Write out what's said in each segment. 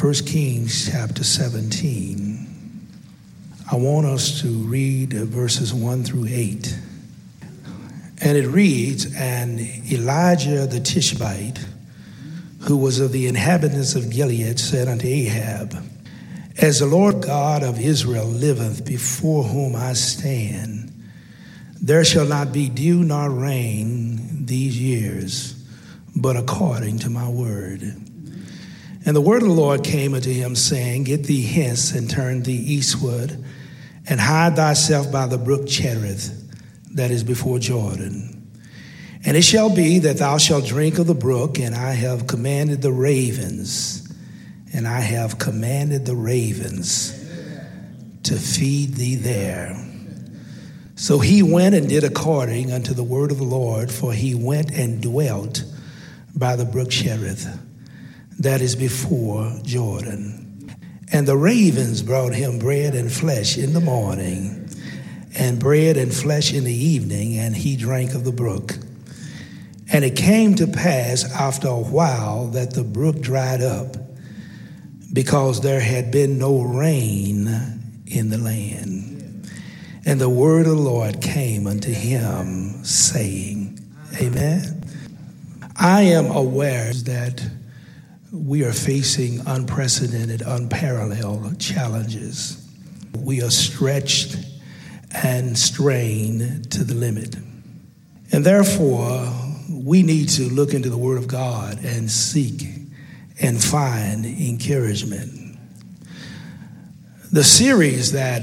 1 Kings chapter 17. I want us to read verses 1 through 8. And it reads And Elijah the Tishbite, who was of the inhabitants of Gilead, said unto Ahab, As the Lord God of Israel liveth, before whom I stand, there shall not be dew nor rain these years, but according to my word. And the word of the Lord came unto him, saying, Get thee hence and turn thee eastward, and hide thyself by the brook Cherith, that is before Jordan. And it shall be that thou shalt drink of the brook, and I have commanded the ravens, and I have commanded the ravens to feed thee there. So he went and did according unto the word of the Lord, for he went and dwelt by the brook Cherith that is before Jordan. And the ravens brought him bread and flesh in the morning, and bread and flesh in the evening, and he drank of the brook. And it came to pass after a while that the brook dried up, because there had been no rain in the land. And the word of the Lord came unto him, saying, Amen. I am aware that we are facing unprecedented, unparalleled challenges. We are stretched and strained to the limit. And therefore, we need to look into the Word of God and seek and find encouragement. The series that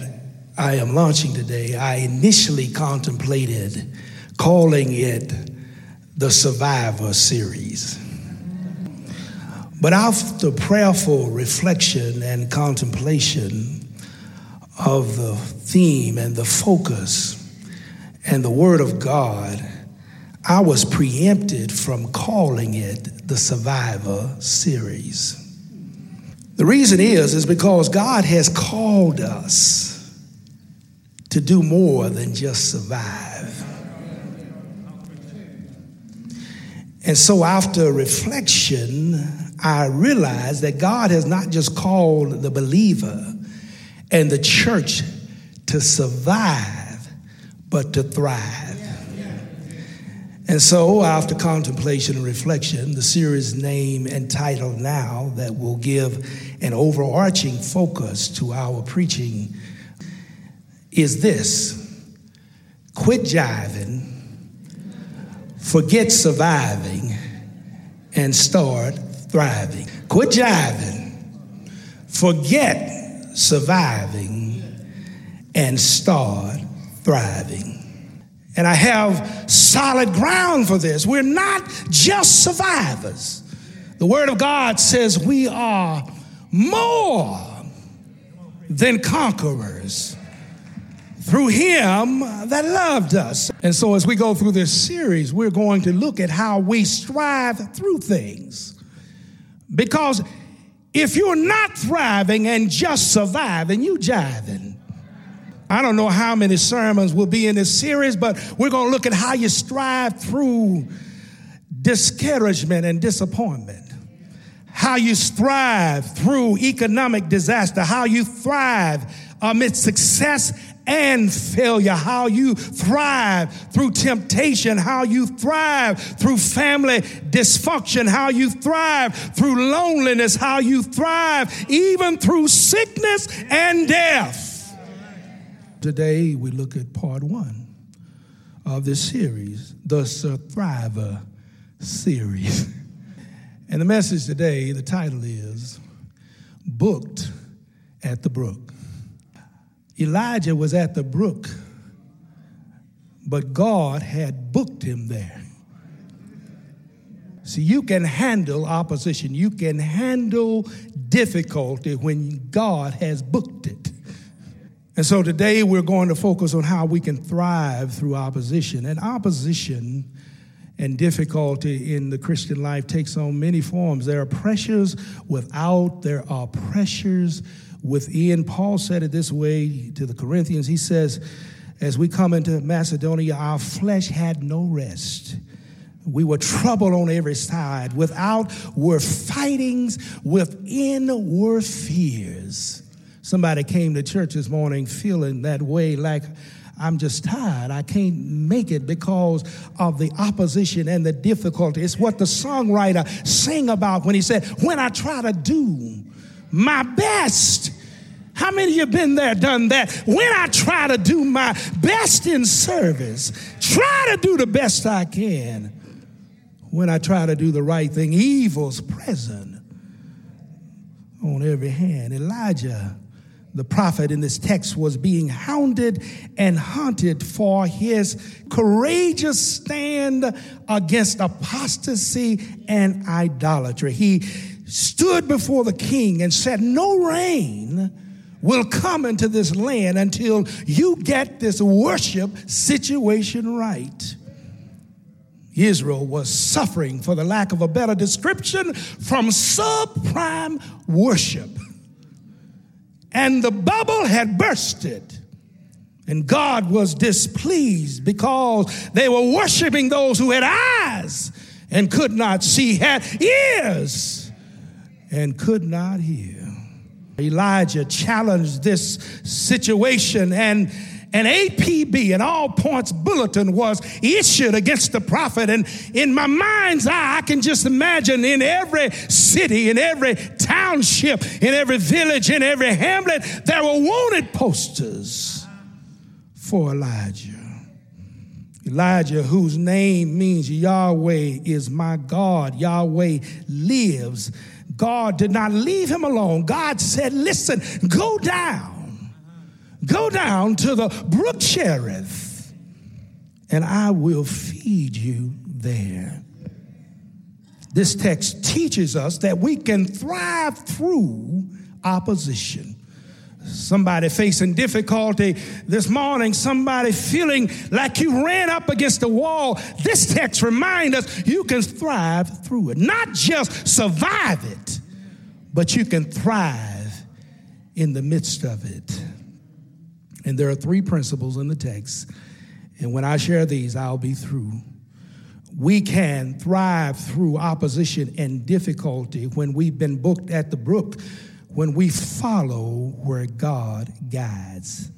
I am launching today, I initially contemplated calling it the Survivor Series. But after prayerful reflection and contemplation of the theme and the focus and the Word of God, I was preempted from calling it the Survivor Series. The reason is is because God has called us to do more than just survive. And so after reflection, I realized that God has not just called the believer and the church to survive, but to thrive. And so, after contemplation and reflection, the series name and title now that will give an overarching focus to our preaching is this quit jiving, forget surviving, and start thriving. Quit jiving. Forget surviving and start thriving. And I have solid ground for this. We're not just survivors. The Word of God says we are more than conquerors through Him that loved us. And so, as we go through this series, we're going to look at how we strive through things because if you're not thriving and just surviving, you jiving. I don't know how many sermons will be in this series, but we're going to look at how you strive through discouragement and disappointment. How you strive through economic disaster, how you thrive amidst success and failure, how you thrive through temptation, how you thrive through family dysfunction, how you thrive through loneliness, how you thrive even through sickness and death. Today we look at part one of this series, the Thriver series. And the message today, the title is Booked at the Brook. Elijah was at the brook, but God had booked him there. See, you can handle opposition, you can handle difficulty when God has booked it. And so today we're going to focus on how we can thrive through opposition. And opposition and difficulty in the Christian life takes on many forms. There are pressures without, there are pressures within. Paul said it this way to the Corinthians. He says, As we come into Macedonia, our flesh had no rest. We were troubled on every side. Without were fightings, within were fears. Somebody came to church this morning feeling that way, like I'm just tired. I can't make it because of the opposition and the difficulty. It's what the songwriter sang about when he said, When I try to do my best. How many of you have been there, done that? When I try to do my best in service, try to do the best I can. When I try to do the right thing, evil's present on every hand. Elijah the prophet in this text was being hounded and hunted for his courageous stand against apostasy and idolatry. He stood before the king and said, No rain will come into this land until you get this worship situation right. Israel was suffering, for the lack of a better description, from subprime worship and the bubble had bursted. And God was displeased because they were worshiping those who had eyes and could not see, had ears and could not hear. Elijah challenged this situation and an APB, an all points bulletin, was issued against the prophet. And in my mind's eye, I can just imagine in every city, in every township, in every village, in every hamlet, there were wanted posters for Elijah. Elijah, whose name means Yahweh is my God, Yahweh lives. God did not leave him alone. God said, Listen, go down Go down to the brook Cherith, and I will feed you there. This text teaches us that we can thrive through opposition. Somebody facing difficulty this morning, somebody feeling like you ran up against the wall. This text reminds us you can thrive through it. Not just survive it, but you can thrive in the midst of it. And there are three principles in the text. And when I share these, I'll be through. We can thrive through opposition and difficulty when we've been booked at the brook, when we follow where God guides.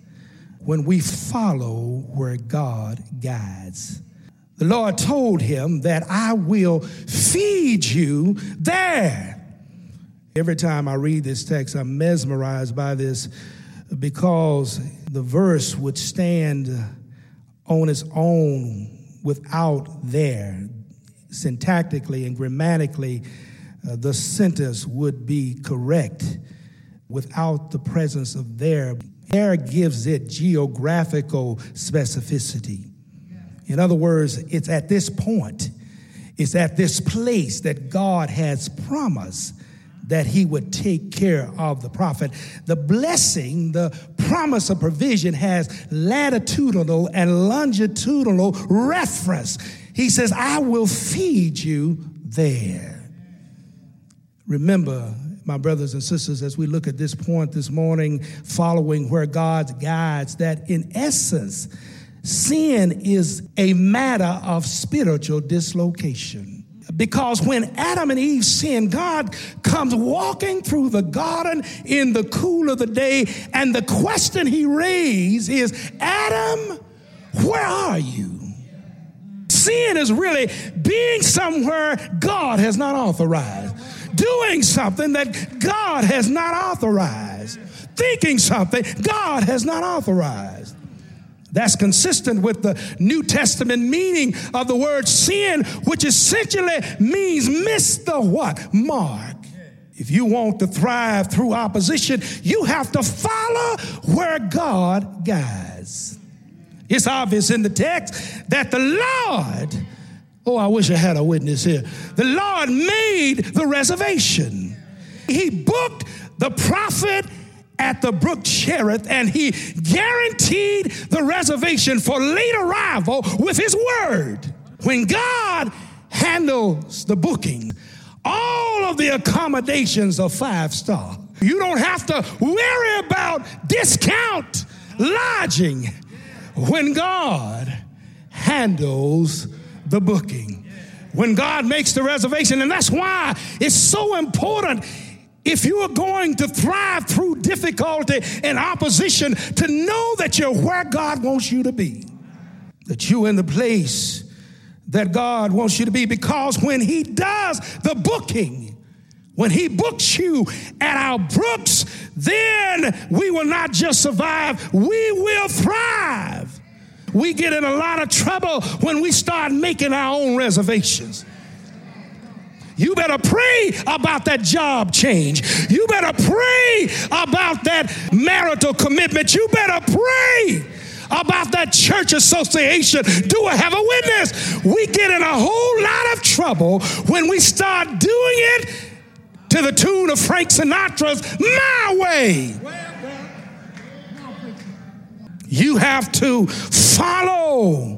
When we follow where God guides. The Lord told him that I will feed you there. Every time I read this text, I'm mesmerized by this because the verse would stand on its own without there. Syntactically and grammatically, uh, the sentence would be correct without the presence of there. There gives it geographical specificity. In other words, it's at this point, it's at this place that God has promised that he would take care of the prophet. The blessing, the promise of provision has latitudinal and longitudinal reference. He says, I will feed you there. Remember, my brothers and sisters, as we look at this point this morning, following where God guides, that in essence, sin is a matter of spiritual dislocation. Because when Adam and Eve sinned, God comes walking through the garden in the cool of the day, and the question he raised is Adam, where are you? Sin is really being somewhere God has not authorized, doing something that God has not authorized, thinking something God has not authorized. That's consistent with the New Testament meaning of the word sin, which essentially means miss the what? Mark. If you want to thrive through opposition, you have to follow where God guides. It's obvious in the text that the Lord, oh, I wish I had a witness here. The Lord made the reservation. He booked the prophet at the brook Cherith and he guaranteed the reservation for late arrival with his word. When God handles the booking, all of the accommodations are five star. You don't have to worry about discount lodging when God handles the booking. When God makes the reservation, and that's why it's so important if you are going to thrive through difficulty and opposition, to know that you're where God wants you to be, that you're in the place that God wants you to be, because when He does the booking, when He books you at our brooks, then we will not just survive, we will thrive. We get in a lot of trouble when we start making our own reservations. You better pray about that job change. You better pray about that marital commitment. You better pray about that church association. Do I have a witness? We get in a whole lot of trouble when we start doing it to the tune of Frank Sinatra's My Way. You have to follow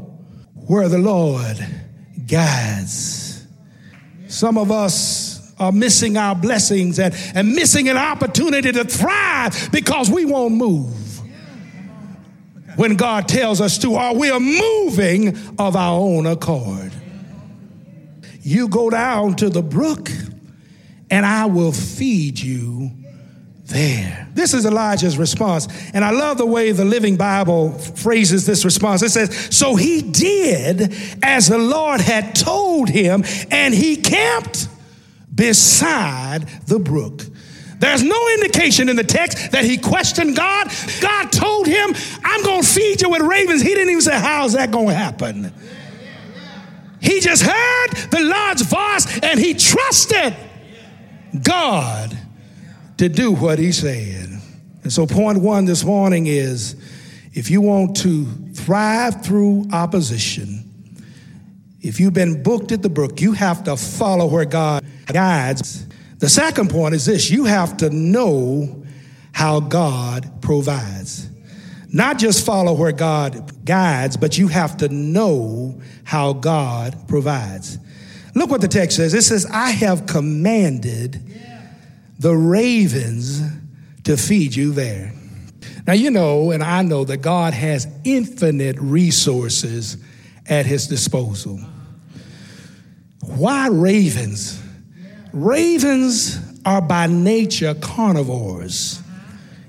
where the Lord guides. Some of us are missing our blessings and, and missing an opportunity to thrive because we won't move when God tells us to, or we are moving of our own accord. You go down to the brook, and I will feed you there. This is Elijah's response. And I love the way the Living Bible phrases this response. It says, So he did as the Lord had told him, and he camped beside the brook. There's no indication in the text that he questioned God. God told him, I'm going to feed you with ravens. He didn't even say, How's that going to happen? He just heard the Lord's voice and he trusted God to do what he said. And so, point one this morning is if you want to thrive through opposition, if you've been booked at the brook, you have to follow where God guides. The second point is this you have to know how God provides. Not just follow where God guides, but you have to know how God provides. Look what the text says. It says, I have commanded the ravens to feed you there. Now, you know, and I know that God has infinite resources at his disposal. Why ravens? Ravens are by nature carnivores.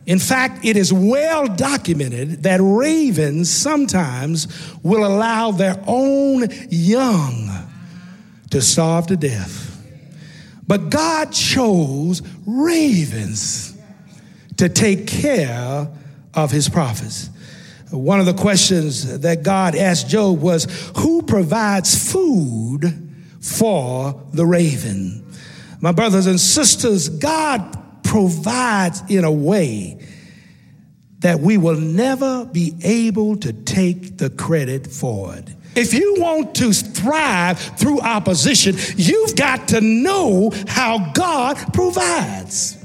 In fact, it is well documented that ravens sometimes will allow their own young to starve to death. But God chose ravens to take care of his prophets. One of the questions that God asked Job was Who provides food for the raven? My brothers and sisters, God provides in a way that we will never be able to take the credit for it. If you want to thrive through opposition, you've got to know how God provides.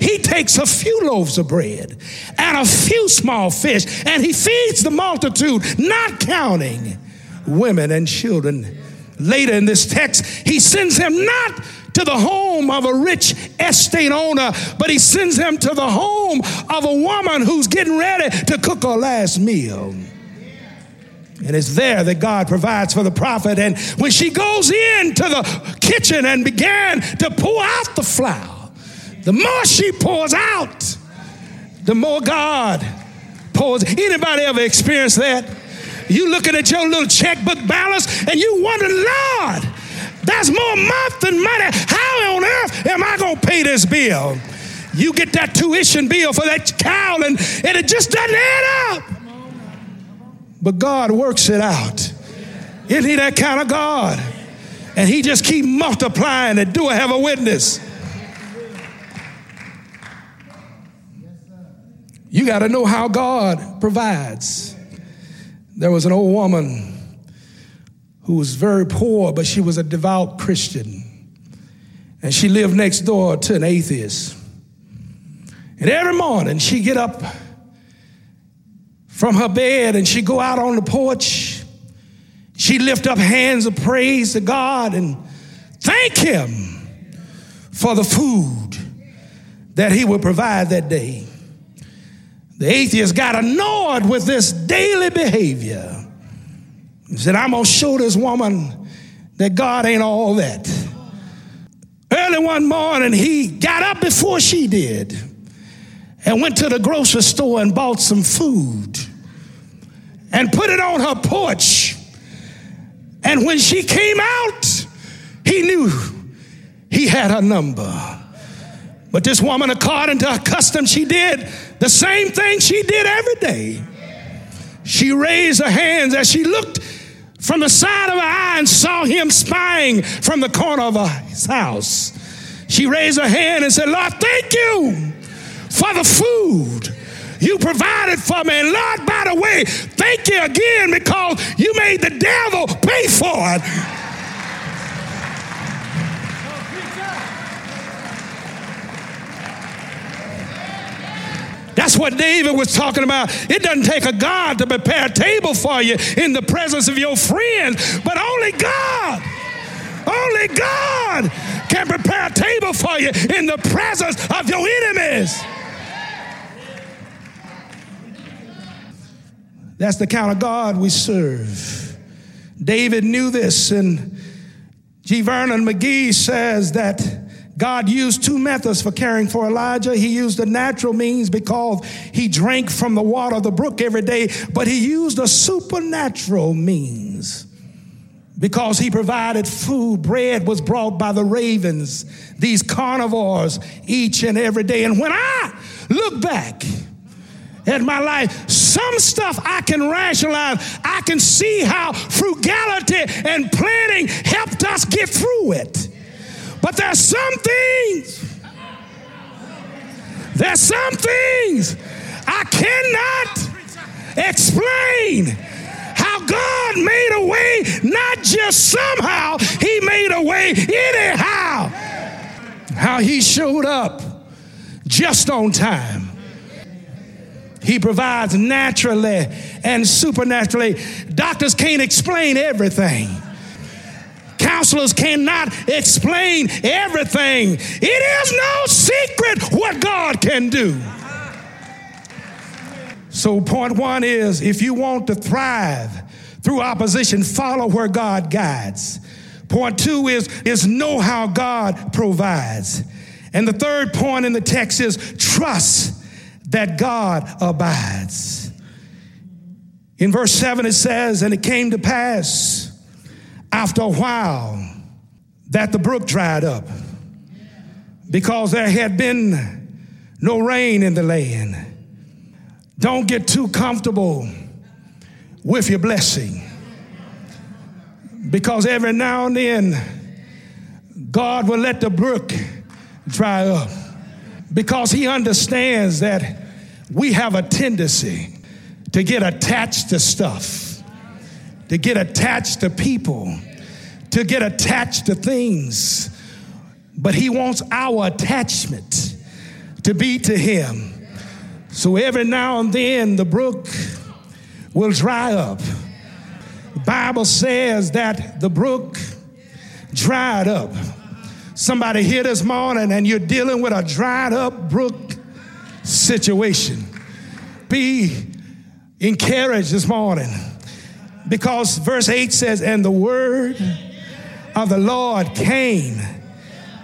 He takes a few loaves of bread and a few small fish, and he feeds the multitude, not counting women and children. Later in this text, he sends him not to the home of a rich estate owner, but he sends him to the home of a woman who's getting ready to cook her last meal. And it's there that God provides for the prophet. And when she goes into the kitchen and began to pour out the flour, the more she pours out, the more God pours. Anybody ever experienced that? You looking at your little checkbook balance and you wonder, Lord, that's more month than money. How on earth am I going to pay this bill? You get that tuition bill for that cow and, and it just doesn't add up. But God works it out. Isn't he that kind of God? And he just keep multiplying it. Do I have a witness? You got to know how God provides. There was an old woman who was very poor, but she was a devout Christian. And she lived next door to an atheist. And every morning she'd get up from her bed and she'd go out on the porch. She'd lift up hands of praise to God and thank Him for the food that He would provide that day. The atheist got annoyed with this daily behavior. He said, I'm going to show this woman that God ain't all that. Early one morning, he got up before she did and went to the grocery store and bought some food and put it on her porch. And when she came out, he knew he had her number. But this woman, according to her custom, she did the same thing she did every day. She raised her hands as she looked from the side of her eye and saw him spying from the corner of his house. She raised her hand and said, Lord, thank you for the food you provided for me. Lord, by the way, thank you again because you made the devil pay for it. That's what David was talking about. It doesn't take a God to prepare a table for you in the presence of your friends, but only God. Only God can prepare a table for you in the presence of your enemies. That's the kind of God we serve. David knew this, and J. Vernon McGee says that God used two methods for caring for Elijah. He used the natural means because he drank from the water of the brook every day, but he used a supernatural means because he provided food. Bread was brought by the ravens, these carnivores, each and every day. And when I look back, in my life. Some stuff I can rationalize. I can see how frugality and planning helped us get through it. But there's some things, there's some things I cannot explain how God made a way, not just somehow, He made a way anyhow. How He showed up just on time he provides naturally and supernaturally. Doctors can't explain everything. Counselors cannot explain everything. It is no secret what God can do. So, point one is if you want to thrive through opposition, follow where God guides. Point two is, is know how God provides. And the third point in the text is trust that God abides. In verse 7, it says, And it came to pass after a while that the brook dried up because there had been no rain in the land. Don't get too comfortable with your blessing because every now and then God will let the brook dry up because he understands that we have a tendency to get attached to stuff, to get attached to people, to get attached to things. But he wants our attachment to be to him. So every now and then the brook will dry up. The Bible says that the brook dried up. Somebody here this morning and you're dealing with a dried up brook situation. Be encouraged this morning because verse 8 says, And the word of the Lord came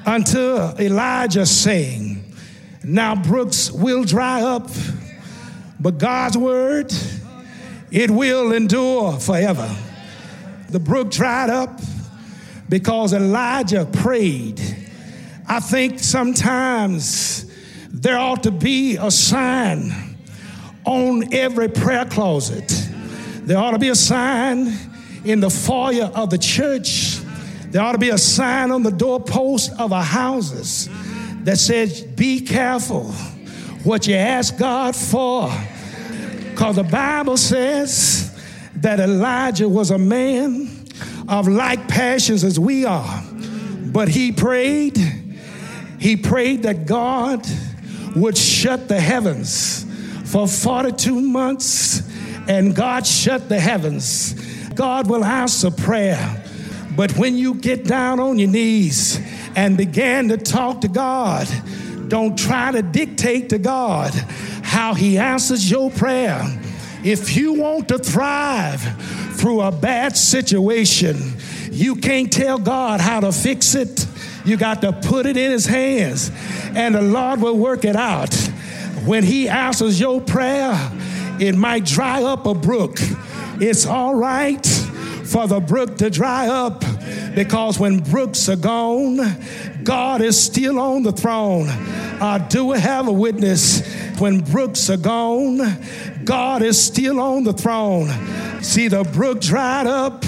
unto Elijah, saying, Now brooks will dry up, but God's word, it will endure forever. The brook dried up because Elijah prayed. I think sometimes there ought to be a sign on every prayer closet There ought to be a sign in the foyer of the church. There ought to be a sign on the doorpost of our houses that says, Be careful what you ask God for. Because the Bible says that Elijah was a man of like passions as we are. But he prayed, he prayed that God would shut the heavens for 42 months, and God shut the heavens. God will answer prayer. But when you get down on your knees and begin to talk to God, don't try to dictate to God how He answers your prayer. If you want to thrive through a bad situation, you can't tell God how to fix it. You got to put it in His hands, and the Lord will work it out. When He answers your prayer, it might dry up a brook. It's all right for the brook to dry up because when brooks are gone, God is still on the throne. I do have a witness. When brooks are gone, God is still on the throne. See, the brook dried up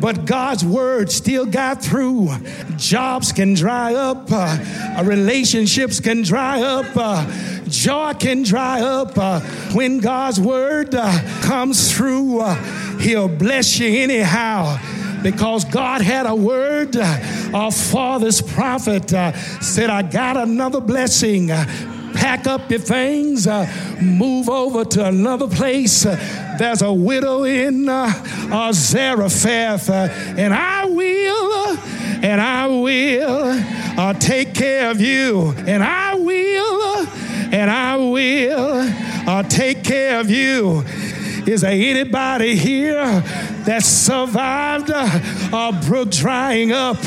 but God's word still got through. Jobs can dry up, uh, relationships can dry up, uh, joy can dry up. Uh, when God's word uh, comes through, uh, He'll bless you anyhow because God had a word uh, for this prophet. Uh, said, I got another blessing. Uh, pack up your things, uh, move over to another place. Uh, there's a widow in uh, Zarephath, and I will, and I will take care of you, and I will, and I will take care of you. Is there anybody here that survived a brook drying up?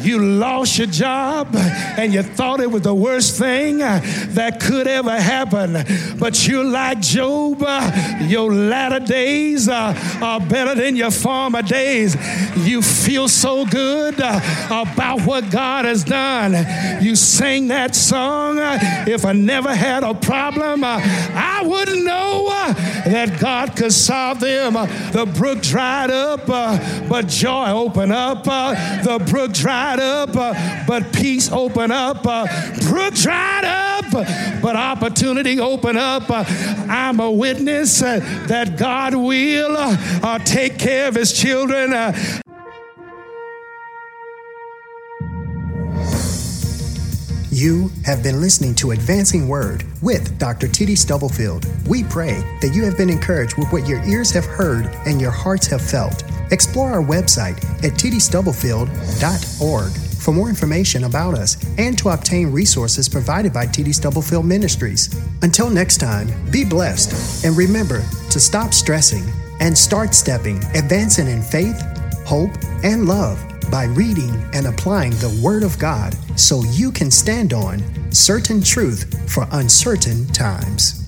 You lost your job and you thought it was the worst thing that could ever happen. But you're like Job, your latter days are better than your former days. You feel so good about what God has done. You sing that song. If I never had a problem, I wouldn't know that God could solve them. The brook dried up, but joy opened up. The brook dried dried up, uh, but peace open up. Uh, brook dried up, but opportunity open up. Uh, I'm a witness that God will take care of his children. You have been listening to Advancing Word with Dr. T.D. Stubblefield. We pray that you have been encouraged with what your ears have heard and your hearts have felt. Explore our website at tdstubblefield.org for more information about us and to obtain resources provided by TD Stubblefield Ministries. Until next time, be blessed and remember to stop stressing and start stepping, advancing in faith, hope, and love by reading and applying the Word of God so you can stand on certain truth for uncertain times.